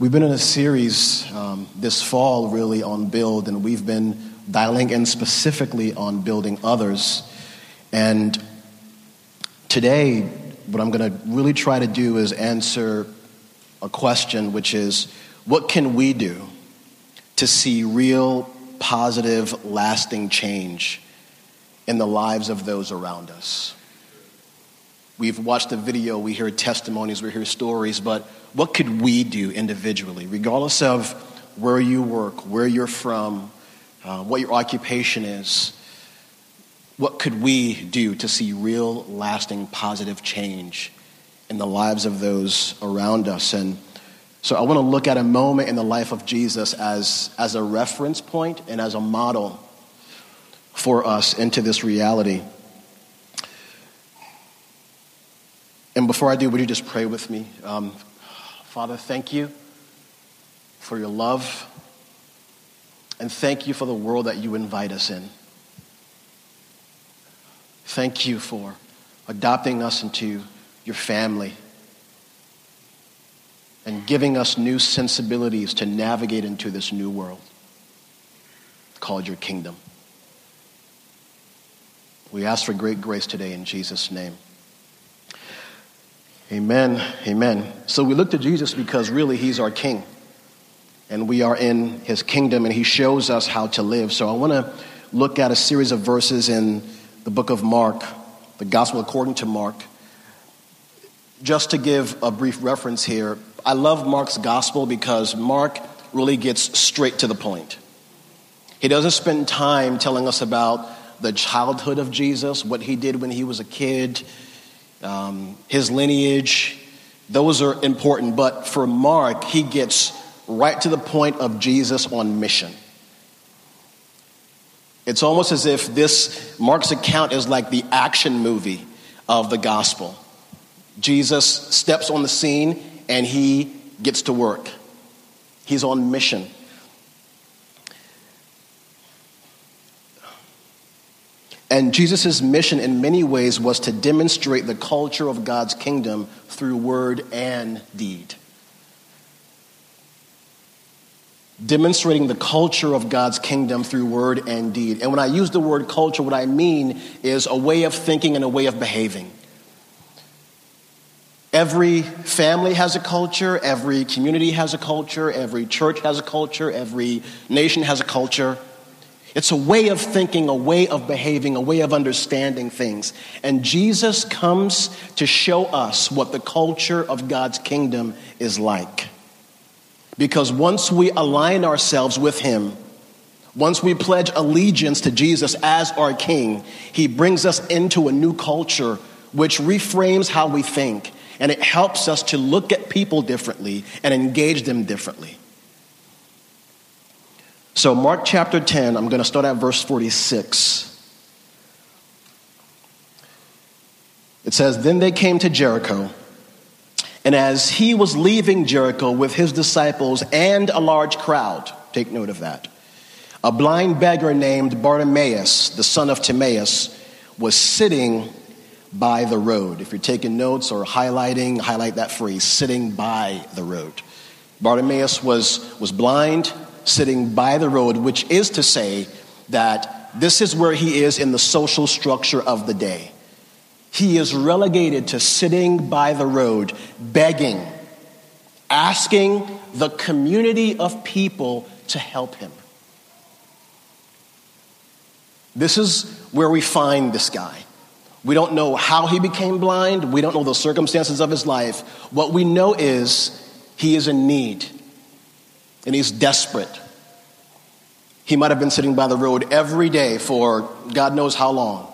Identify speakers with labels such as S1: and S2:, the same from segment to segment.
S1: We've been in a series um, this fall, really, on build, and we've been dialing in specifically on building others. And today, what I'm going to really try to do is answer a question, which is what can we do to see real, positive, lasting change in the lives of those around us? We've watched a video, we hear testimonies, we hear stories, but what could we do individually, regardless of where you work, where you're from, uh, what your occupation is? What could we do to see real, lasting, positive change in the lives of those around us? And so I want to look at a moment in the life of Jesus as, as a reference point and as a model for us into this reality. And before I do, would you just pray with me? Um, Father, thank you for your love, and thank you for the world that you invite us in. Thank you for adopting us into your family and giving us new sensibilities to navigate into this new world called your kingdom. We ask for great grace today in Jesus' name. Amen. Amen. So we look to Jesus because really he's our king. And we are in his kingdom and he shows us how to live. So I want to look at a series of verses in the book of Mark, the gospel according to Mark. Just to give a brief reference here, I love Mark's gospel because Mark really gets straight to the point. He doesn't spend time telling us about the childhood of Jesus, what he did when he was a kid, um, his lineage, those are important. But for Mark, he gets right to the point of Jesus on mission. It's almost as if this Mark's account is like the action movie of the gospel. Jesus steps on the scene and he gets to work. He's on mission. And Jesus' mission, in many ways, was to demonstrate the culture of God's kingdom through word and deed. Demonstrating the culture of God's kingdom through word and deed. And when I use the word culture, what I mean is a way of thinking and a way of behaving. Every family has a culture, every community has a culture, every church has a culture, every nation has a culture. It's a way of thinking, a way of behaving, a way of understanding things. And Jesus comes to show us what the culture of God's kingdom is like. Because once we align ourselves with Him, once we pledge allegiance to Jesus as our King, He brings us into a new culture which reframes how we think and it helps us to look at people differently and engage them differently. So, Mark chapter 10, I'm going to start at verse 46. It says, Then they came to Jericho. And as he was leaving Jericho with his disciples and a large crowd, take note of that, a blind beggar named Bartimaeus, the son of Timaeus, was sitting by the road. If you're taking notes or highlighting, highlight that phrase, sitting by the road. Bartimaeus was, was blind, sitting by the road, which is to say that this is where he is in the social structure of the day. He is relegated to sitting by the road, begging, asking the community of people to help him. This is where we find this guy. We don't know how he became blind. We don't know the circumstances of his life. What we know is he is in need and he's desperate. He might have been sitting by the road every day for God knows how long.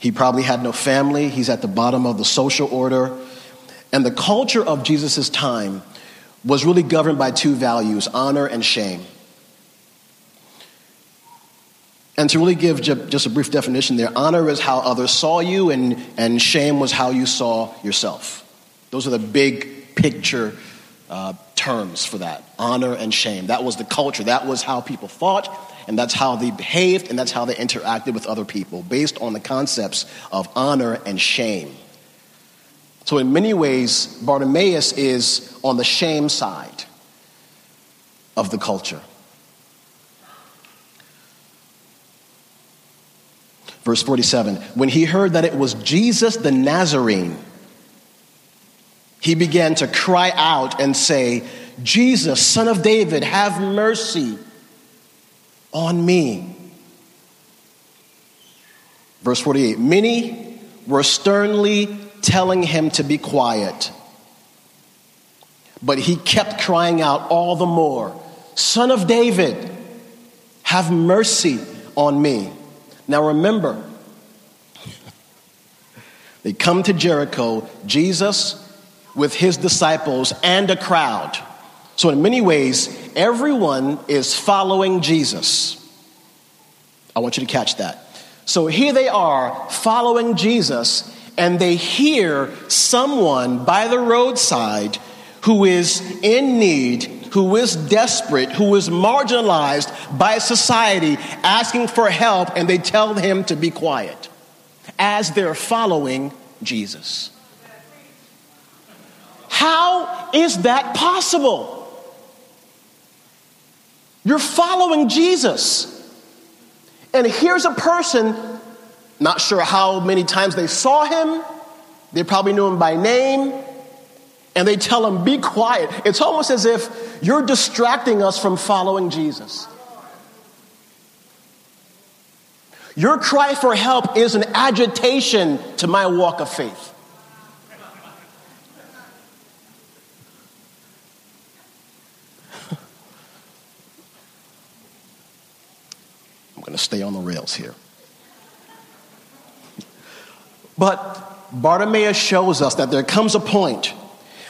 S1: He probably had no family. He's at the bottom of the social order. And the culture of Jesus' time was really governed by two values honor and shame. And to really give just a brief definition there, honor is how others saw you, and, and shame was how you saw yourself. Those are the big picture uh, terms for that honor and shame. That was the culture. That was how people thought, and that's how they behaved, and that's how they interacted with other people, based on the concepts of honor and shame. So, in many ways, Bartimaeus is on the shame side of the culture. Verse 47 When he heard that it was Jesus the Nazarene, he began to cry out and say, Jesus, son of David, have mercy on me. Verse 48 Many were sternly telling him to be quiet, but he kept crying out all the more, Son of David, have mercy on me. Now remember, they come to Jericho, Jesus with his disciples and a crowd. So, in many ways, everyone is following Jesus. I want you to catch that. So, here they are following Jesus, and they hear someone by the roadside who is in need, who is desperate, who is marginalized by society, asking for help, and they tell him to be quiet as they're following Jesus. How is that possible? You're following Jesus. And here's a person, not sure how many times they saw him, they probably knew him by name, and they tell him, Be quiet. It's almost as if you're distracting us from following Jesus. Your cry for help is an agitation to my walk of faith. Going to stay on the rails here. But Bartimaeus shows us that there comes a point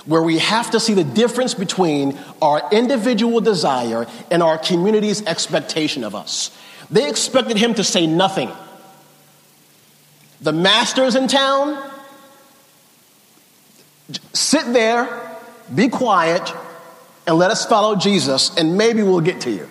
S1: where we have to see the difference between our individual desire and our community's expectation of us. They expected him to say nothing. The master's in town, sit there, be quiet, and let us follow Jesus, and maybe we'll get to you.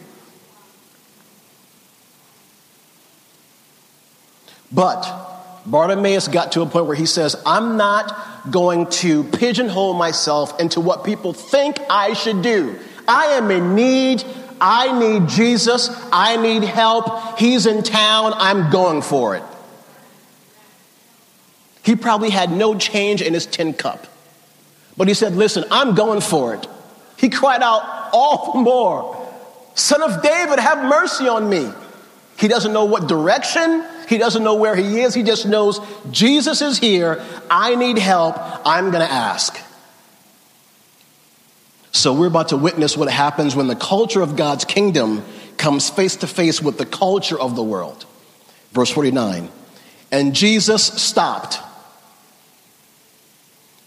S1: But Bartimaeus got to a point where he says, I'm not going to pigeonhole myself into what people think I should do. I am in need. I need Jesus. I need help. He's in town. I'm going for it. He probably had no change in his tin cup. But he said, Listen, I'm going for it. He cried out all the more, Son of David, have mercy on me. He doesn't know what direction, he doesn't know where he is. He just knows Jesus is here. I need help. I'm going to ask. So we're about to witness what happens when the culture of God's kingdom comes face to face with the culture of the world. Verse 49 And Jesus stopped.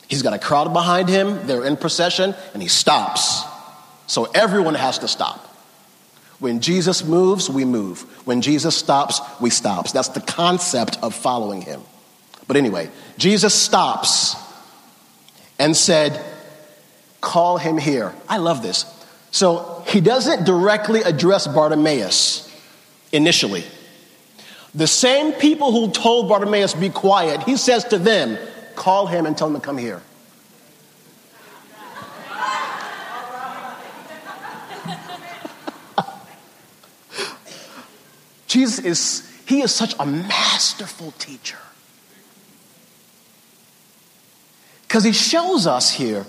S1: He's got a crowd behind him, they're in procession, and he stops. So everyone has to stop. When Jesus moves, we move. When Jesus stops, we stop. That's the concept of following him. But anyway, Jesus stops and said, Call him here. I love this. So he doesn't directly address Bartimaeus initially. The same people who told Bartimaeus, Be quiet, he says to them, Call him and tell him to come here. Jesus is, he is such a masterful teacher. Because he shows us here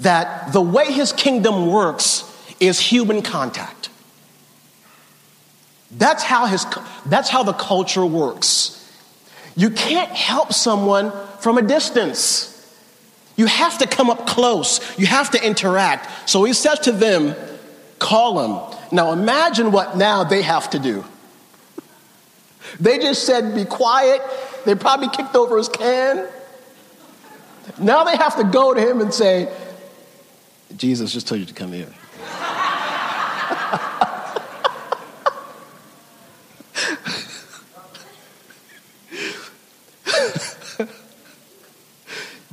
S1: that the way his kingdom works is human contact. That's how, his, that's how the culture works. You can't help someone from a distance. You have to come up close. You have to interact. So he says to them, call him. Now imagine what now they have to do. They just said, be quiet. They probably kicked over his can. Now they have to go to him and say, Jesus just told you to come here.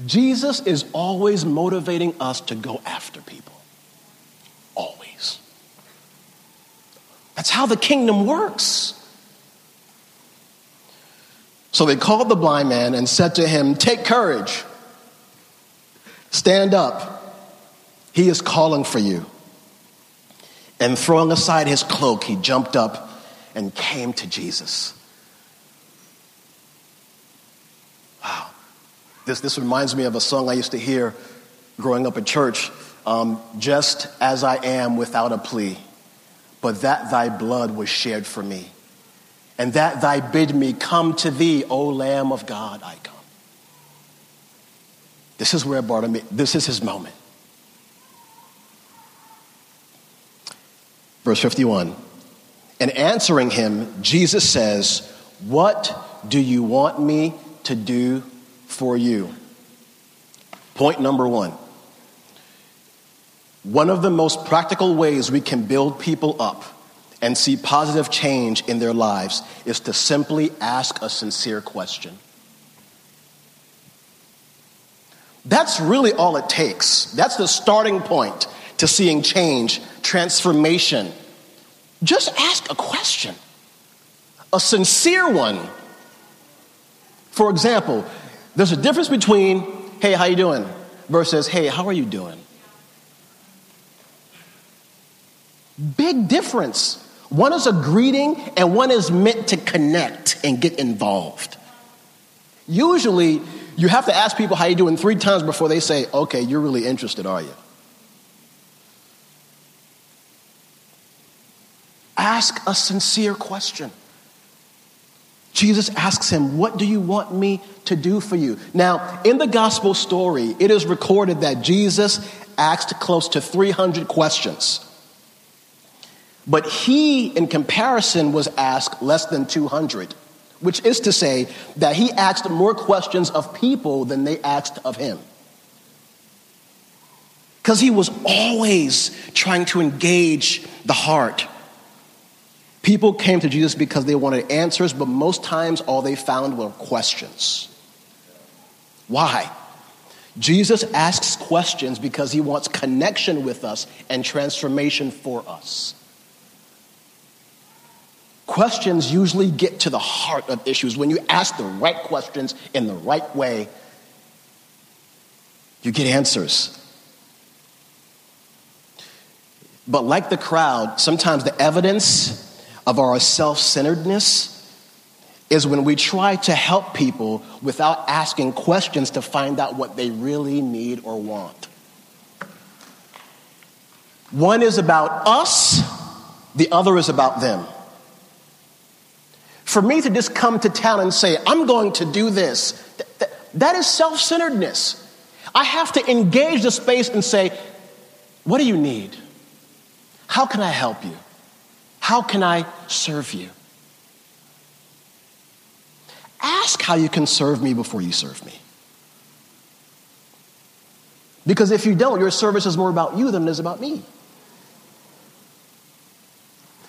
S1: Jesus is always motivating us to go after people. Always. That's how the kingdom works. So they called the blind man and said to him, Take courage. Stand up. He is calling for you. And throwing aside his cloak, he jumped up and came to Jesus. Wow. This, this reminds me of a song I used to hear growing up at church um, Just as I am without a plea, but that thy blood was shed for me, and that thy bid me come to thee, O Lamb of God, I come. This is where Bartimaeus, this is his moment. Verse 51. And answering him, Jesus says, What do you want me to do for you? Point number one. One of the most practical ways we can build people up and see positive change in their lives is to simply ask a sincere question. That's really all it takes. That's the starting point to seeing change, transformation. Just ask a question, a sincere one. For example, there's a difference between, hey, how you doing? versus, hey, how are you doing? Big difference. One is a greeting and one is meant to connect and get involved. Usually, you have to ask people how you doing three times before they say, okay, you're really interested, are you? Ask a sincere question. Jesus asks him, What do you want me to do for you? Now, in the gospel story, it is recorded that Jesus asked close to 300 questions. But he, in comparison, was asked less than 200, which is to say that he asked more questions of people than they asked of him. Because he was always trying to engage the heart. People came to Jesus because they wanted answers, but most times all they found were questions. Why? Jesus asks questions because he wants connection with us and transformation for us. Questions usually get to the heart of issues. When you ask the right questions in the right way, you get answers. But like the crowd, sometimes the evidence of our self centeredness is when we try to help people without asking questions to find out what they really need or want. One is about us, the other is about them. For me to just come to town and say, I'm going to do this, th- th- that is self centeredness. I have to engage the space and say, What do you need? How can I help you? How can I serve you? Ask how you can serve me before you serve me. Because if you don't, your service is more about you than it is about me.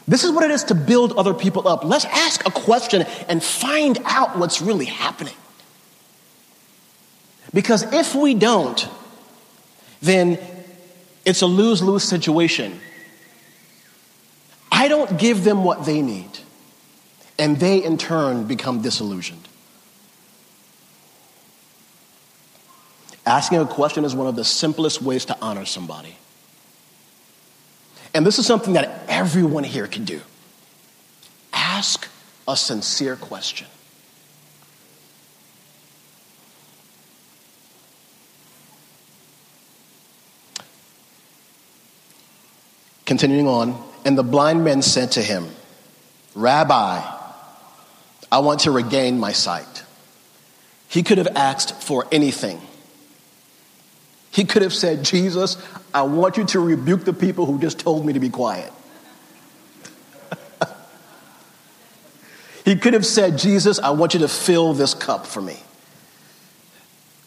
S1: This is what it is to build other people up. Let's ask a question and find out what's really happening. Because if we don't, then it's a lose lose situation. I don't give them what they need and they in turn become disillusioned. Asking a question is one of the simplest ways to honor somebody. And this is something that everyone here can do. Ask a sincere question. Continuing on, and the blind men said to him, Rabbi, I want to regain my sight. He could have asked for anything. He could have said, Jesus, I want you to rebuke the people who just told me to be quiet. he could have said, Jesus, I want you to fill this cup for me.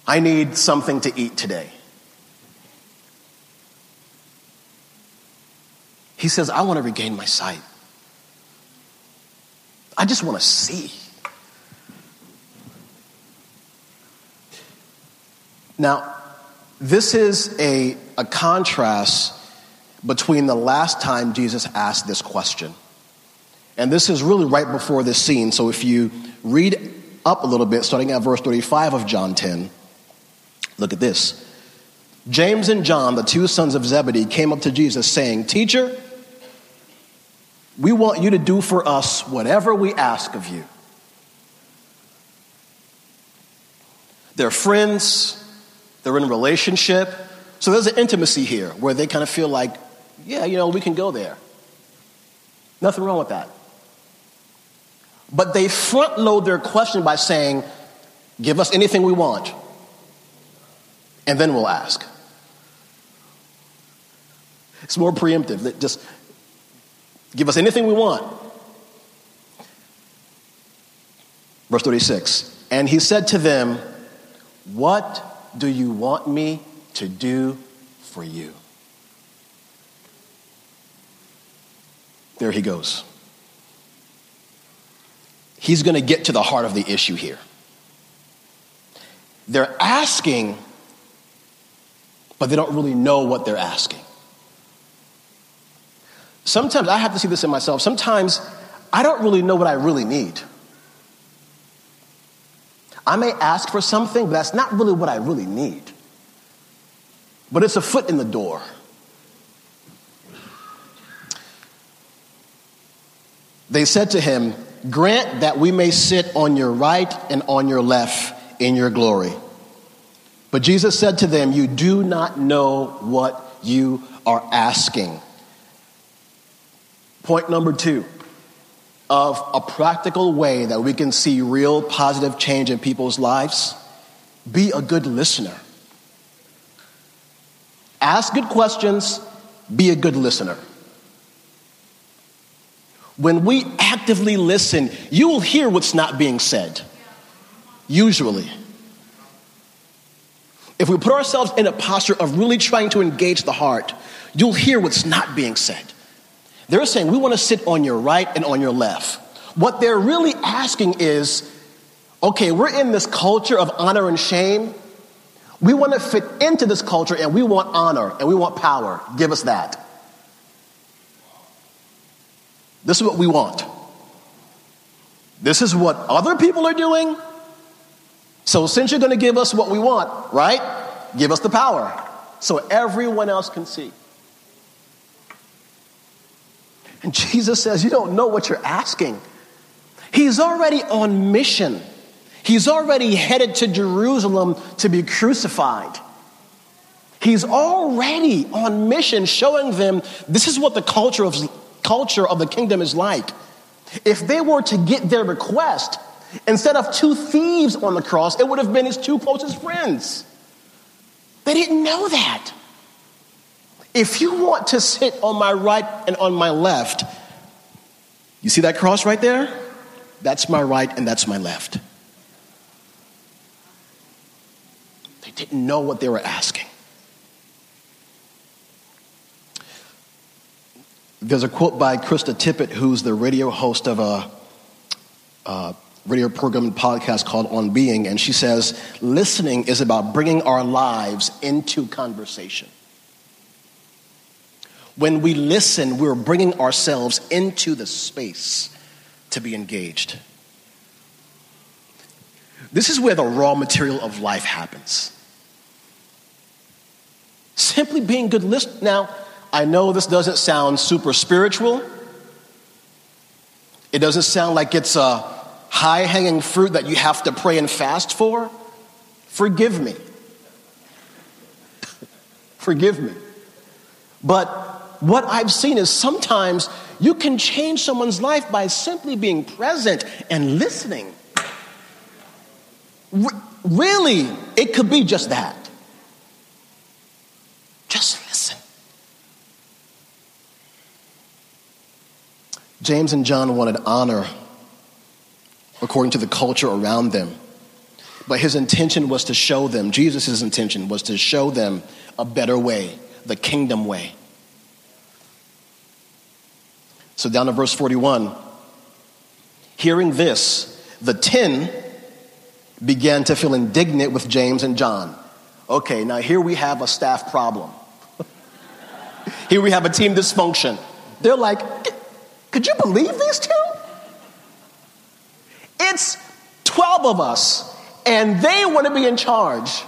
S1: I need something to eat today. He says, I want to regain my sight. I just want to see. Now, this is a, a contrast between the last time Jesus asked this question. And this is really right before this scene. So if you read up a little bit, starting at verse 35 of John 10, look at this. James and John, the two sons of Zebedee, came up to Jesus saying, Teacher, we want you to do for us whatever we ask of you. They're friends, they're in a relationship. So there's an intimacy here where they kind of feel like, yeah, you know, we can go there. Nothing wrong with that. But they front load their question by saying, give us anything we want, and then we'll ask. It's more preemptive. Just give us anything we want. Verse 36 And he said to them, What do you want me to do for you? There he goes. He's going to get to the heart of the issue here. They're asking, but they don't really know what they're asking. Sometimes I have to see this in myself. Sometimes I don't really know what I really need. I may ask for something, but that's not really what I really need. But it's a foot in the door. They said to him, Grant that we may sit on your right and on your left in your glory. But Jesus said to them, You do not know what you are asking. Point number two of a practical way that we can see real positive change in people's lives be a good listener. Ask good questions, be a good listener. When we actively listen, you will hear what's not being said. Usually. If we put ourselves in a posture of really trying to engage the heart, you'll hear what's not being said. They're saying, We want to sit on your right and on your left. What they're really asking is, okay, we're in this culture of honor and shame. We want to fit into this culture and we want honor and we want power. Give us that. This is what we want. This is what other people are doing. So, since you're going to give us what we want, right? Give us the power so everyone else can see. And Jesus says, You don't know what you're asking. He's already on mission, he's already headed to Jerusalem to be crucified. He's already on mission showing them this is what the culture of, culture of the kingdom is like. If they were to get their request, instead of two thieves on the cross, it would have been his two closest friends. They didn't know that. If you want to sit on my right and on my left, you see that cross right there? That's my right and that's my left. They didn't know what they were asking. There's a quote by Krista Tippett, who's the radio host of a, a radio program and podcast called On Being, and she says, Listening is about bringing our lives into conversation. When we listen, we're bringing ourselves into the space to be engaged. This is where the raw material of life happens. Simply being good listeners. Now, I know this doesn't sound super spiritual. It doesn't sound like it's a high hanging fruit that you have to pray and fast for. Forgive me. Forgive me. But what I've seen is sometimes you can change someone's life by simply being present and listening. R- really, it could be just that. Just listen. James and John wanted honor according to the culture around them. But his intention was to show them, Jesus' intention was to show them a better way, the kingdom way. So down to verse 41. Hearing this, the ten began to feel indignant with James and John. Okay, now here we have a staff problem. here we have a team dysfunction. They're like, could you believe these two? It's 12 of us, and they want to be in charge.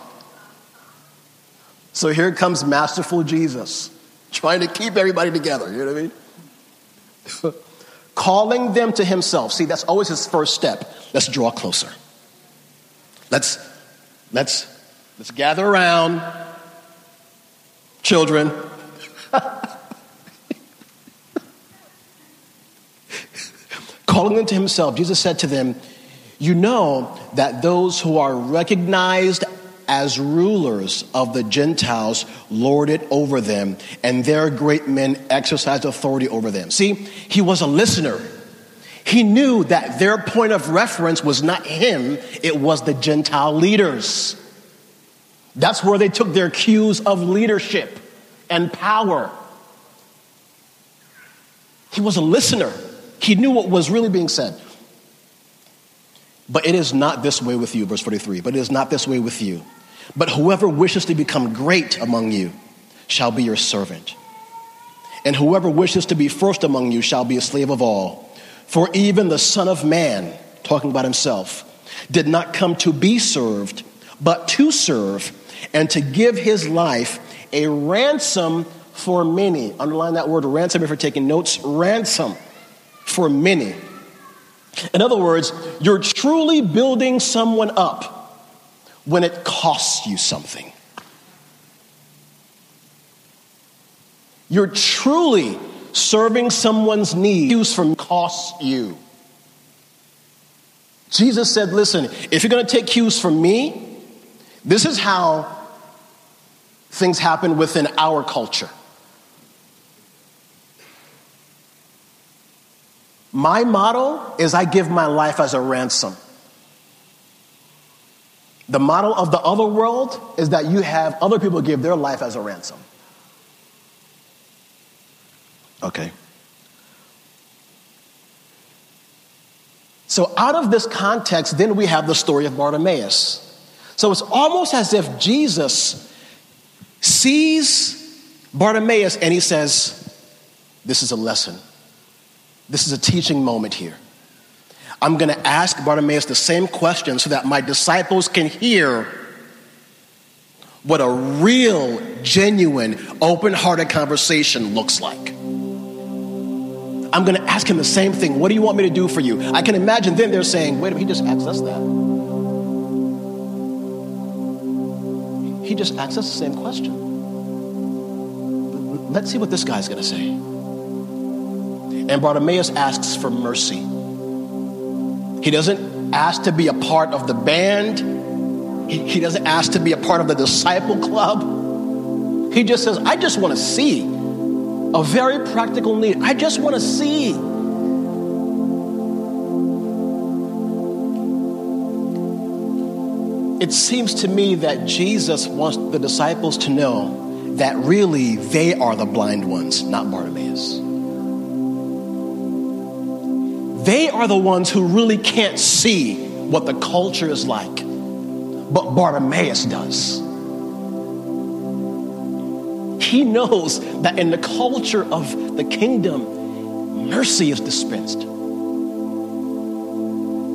S1: So here comes masterful Jesus, trying to keep everybody together. You know what I mean? Calling them to himself. See, that's always his first step. Let's draw closer. Let's let's let's gather around, children. Calling them to himself, Jesus said to them, You know that those who are recognized as rulers of the Gentiles lord it over them, and their great men exercise authority over them. See, he was a listener. He knew that their point of reference was not him, it was the Gentile leaders. That's where they took their cues of leadership and power. He was a listener. He knew what was really being said. But it is not this way with you, verse 43. But it is not this way with you. But whoever wishes to become great among you shall be your servant. And whoever wishes to be first among you shall be a slave of all. For even the Son of Man, talking about himself, did not come to be served, but to serve, and to give his life a ransom for many. Underline that word ransom if you're taking notes. Ransom for many. In other words, you're truly building someone up when it costs you something. You're truly serving someone's needs from costs you. Jesus said, Listen, if you're going to take cues from me, this is how things happen within our culture. My motto is I give my life as a ransom. The model of the other world is that you have other people give their life as a ransom. Okay. So, out of this context, then we have the story of Bartimaeus. So, it's almost as if Jesus sees Bartimaeus and he says, This is a lesson. This is a teaching moment here. I'm going to ask Bartimaeus the same question so that my disciples can hear what a real, genuine, open hearted conversation looks like. I'm going to ask him the same thing. What do you want me to do for you? I can imagine then they're saying, wait, a minute, he just asked us that. He just asked us the same question. Let's see what this guy's going to say. And Bartimaeus asks for mercy. He doesn't ask to be a part of the band. He, doesn't ask to be a part of the disciple club. He just says, I just want to see a very practical need. I just want to see. It seems to me that Jesus wants the disciples to know that really they are the blind ones, not Bartimaeus. They are the ones who really can't see what the culture is like. But Bartimaeus does. He knows that in the culture of the kingdom, mercy is dispensed.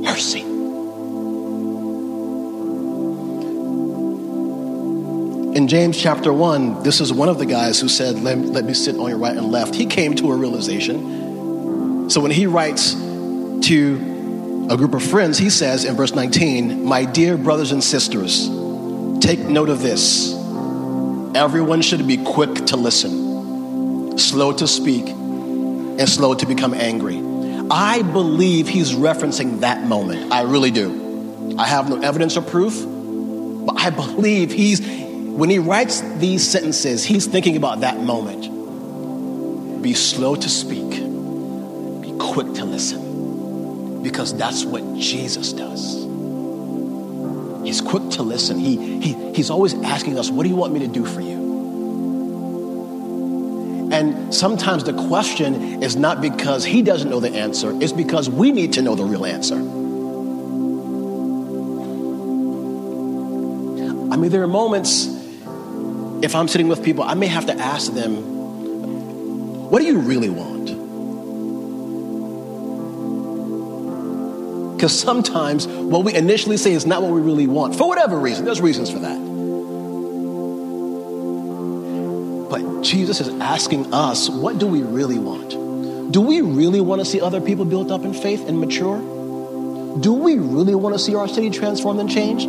S1: Mercy. In James chapter 1, this is one of the guys who said, let, let me sit on your right and left. He came to a realization. So when he writes to a group of friends, he says in verse 19, My dear brothers and sisters, take note of this. Everyone should be quick to listen, slow to speak, and slow to become angry. I believe he's referencing that moment. I really do. I have no evidence or proof, but I believe he's, when he writes these sentences, he's thinking about that moment. Be slow to speak, be quick to listen because that's what Jesus does. He's quick to listen. He, he, he's always asking us, What do you want me to do for you? And sometimes the question is not because he doesn't know the answer, it's because we need to know the real answer. I mean, there are moments, if I'm sitting with people, I may have to ask them, What do you really want? Because sometimes what we initially say is not what we really want, for whatever reason. There's reasons for that. But Jesus is asking us, what do we really want? Do we really want to see other people built up in faith and mature? Do we really want to see our city transformed and changed?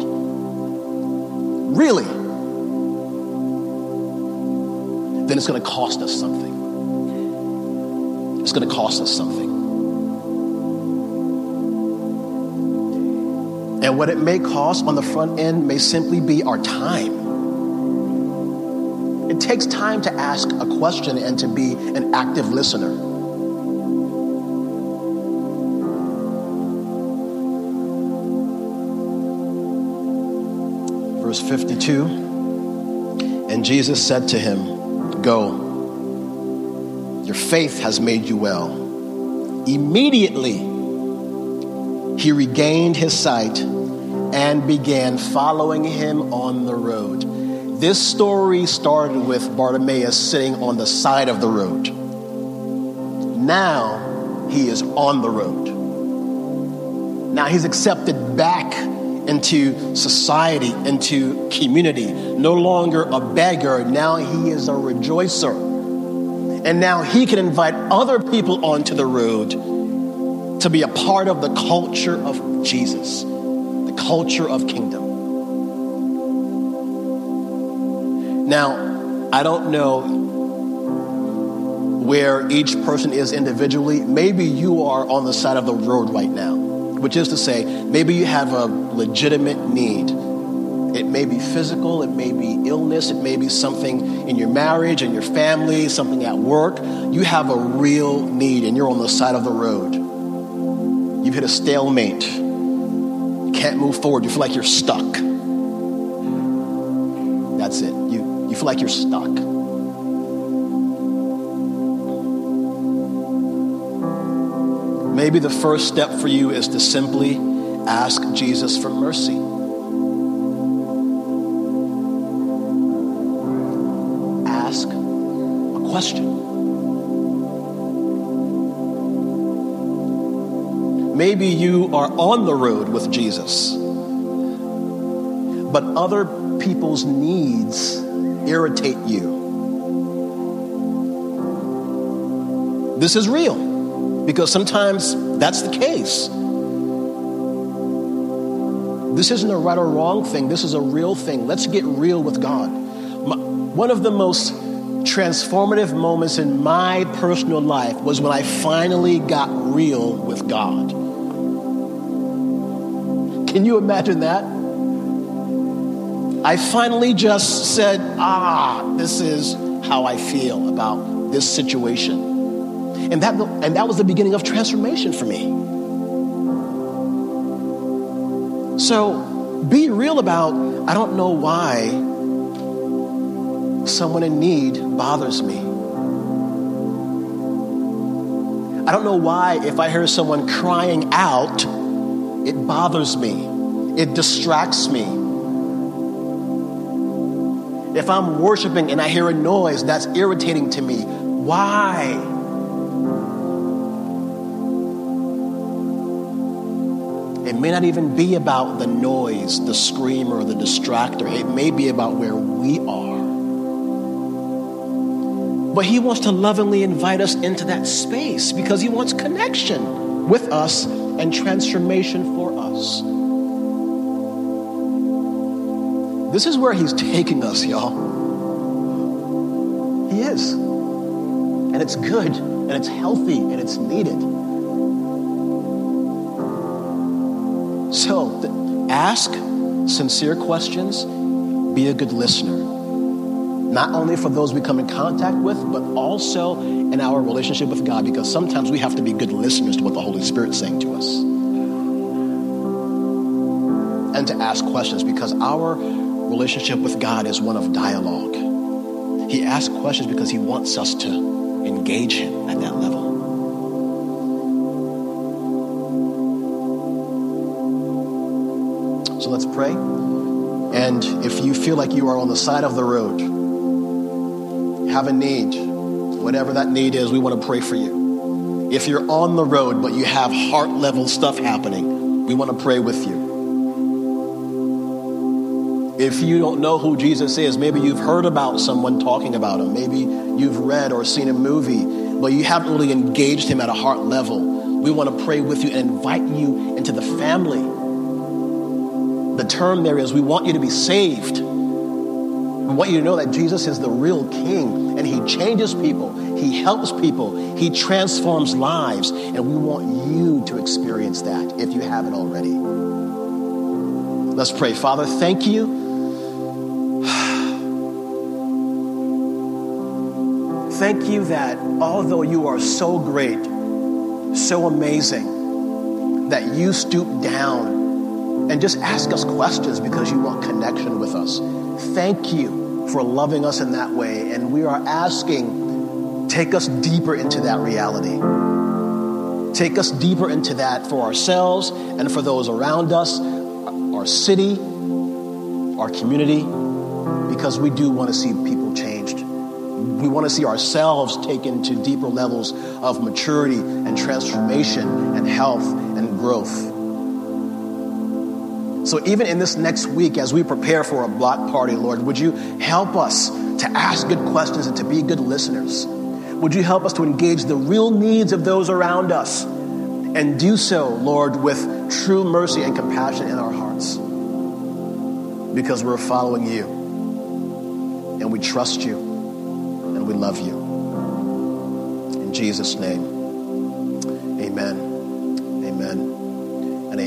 S1: Really? Then it's going to cost us something. It's going to cost us something. And what it may cost on the front end may simply be our time. It takes time to ask a question and to be an active listener. Verse 52 And Jesus said to him, Go, your faith has made you well. Immediately, he regained his sight and began following him on the road. This story started with Bartimaeus sitting on the side of the road. Now he is on the road. Now he's accepted back into society, into community. No longer a beggar, now he is a rejoicer. And now he can invite other people onto the road to be a part of the culture of Jesus, the culture of kingdom. Now, I don't know where each person is individually. Maybe you are on the side of the road right now, which is to say, maybe you have a legitimate need. It may be physical, it may be illness, it may be something in your marriage and your family, something at work. You have a real need and you're on the side of the road. You've hit a stalemate. You can't move forward. You feel like you're stuck. That's it. You, you feel like you're stuck. Maybe the first step for you is to simply ask Jesus for mercy. Ask a question. Maybe you are on the road with Jesus, but other people's needs irritate you. This is real because sometimes that's the case. This isn't a right or wrong thing, this is a real thing. Let's get real with God. One of the most transformative moments in my personal life was when I finally got real with God. Can you imagine that? I finally just said, ah, this is how I feel about this situation. And that, and that was the beginning of transformation for me. So be real about, I don't know why someone in need bothers me. I don't know why, if I hear someone crying out, it bothers me, it distracts me. If I'm worshiping and I hear a noise that's irritating to me, why? It may not even be about the noise, the screamer, the distractor. It may be about where we are. But He wants to lovingly invite us into that space because He wants connection with us and transformation for us. This is where He's taking us, y'all. He is. And it's good, and it's healthy, and it's needed. So, ask sincere questions, be a good listener. Not only for those we come in contact with, but also in our relationship with God, because sometimes we have to be good listeners to what the Holy Spirit's saying to us. And to ask questions, because our relationship with God is one of dialogue. He asks questions because he wants us to engage him at that level. So let's pray. And if you feel like you are on the side of the road, have a need, whatever that need is, we want to pray for you. If you're on the road but you have heart level stuff happening, we want to pray with you. If you don't know who Jesus is, maybe you've heard about someone talking about him. Maybe you've read or seen a movie, but you haven't really engaged him at a heart level. We want to pray with you and invite you into the family. The term there is we want you to be saved. We want you to know that Jesus is the real king and he changes people, he helps people, he transforms lives, and we want you to experience that if you haven't already. Let's pray. Father, thank you. Thank you that although you are so great, so amazing, that you stoop down and just ask us questions because you want connection with us. Thank you for loving us in that way. And we are asking, take us deeper into that reality. Take us deeper into that for ourselves and for those around us, our city, our community, because we do want to see people changed. We want to see ourselves taken to deeper levels of maturity and transformation and health and growth. So, even in this next week, as we prepare for a block party, Lord, would you help us to ask good questions and to be good listeners? Would you help us to engage the real needs of those around us and do so, Lord, with true mercy and compassion in our hearts? Because we're following you and we trust you and we love you. In Jesus' name,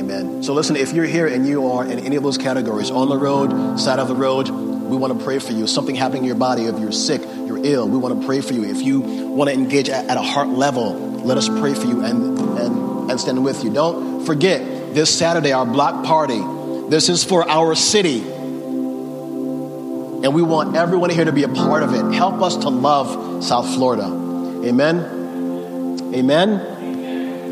S1: amen. So, listen, if you're here and you are in any of those categories, on the road, side of the road, we want to pray for you. Something happening in your body, if you're sick, you're ill, we want to pray for you. If you want to engage at, a heart level, let us pray for you and, and, and stand with you. Don't forget, this Saturday, our block party, this is for our city. And we want everyone here to be a part of it. Help us to love South Florida. Amen. Amen.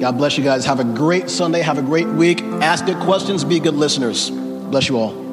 S1: God bless you guys. Have a great Sunday. Have a great week. Ask good questions. Be good listeners. Bless you all.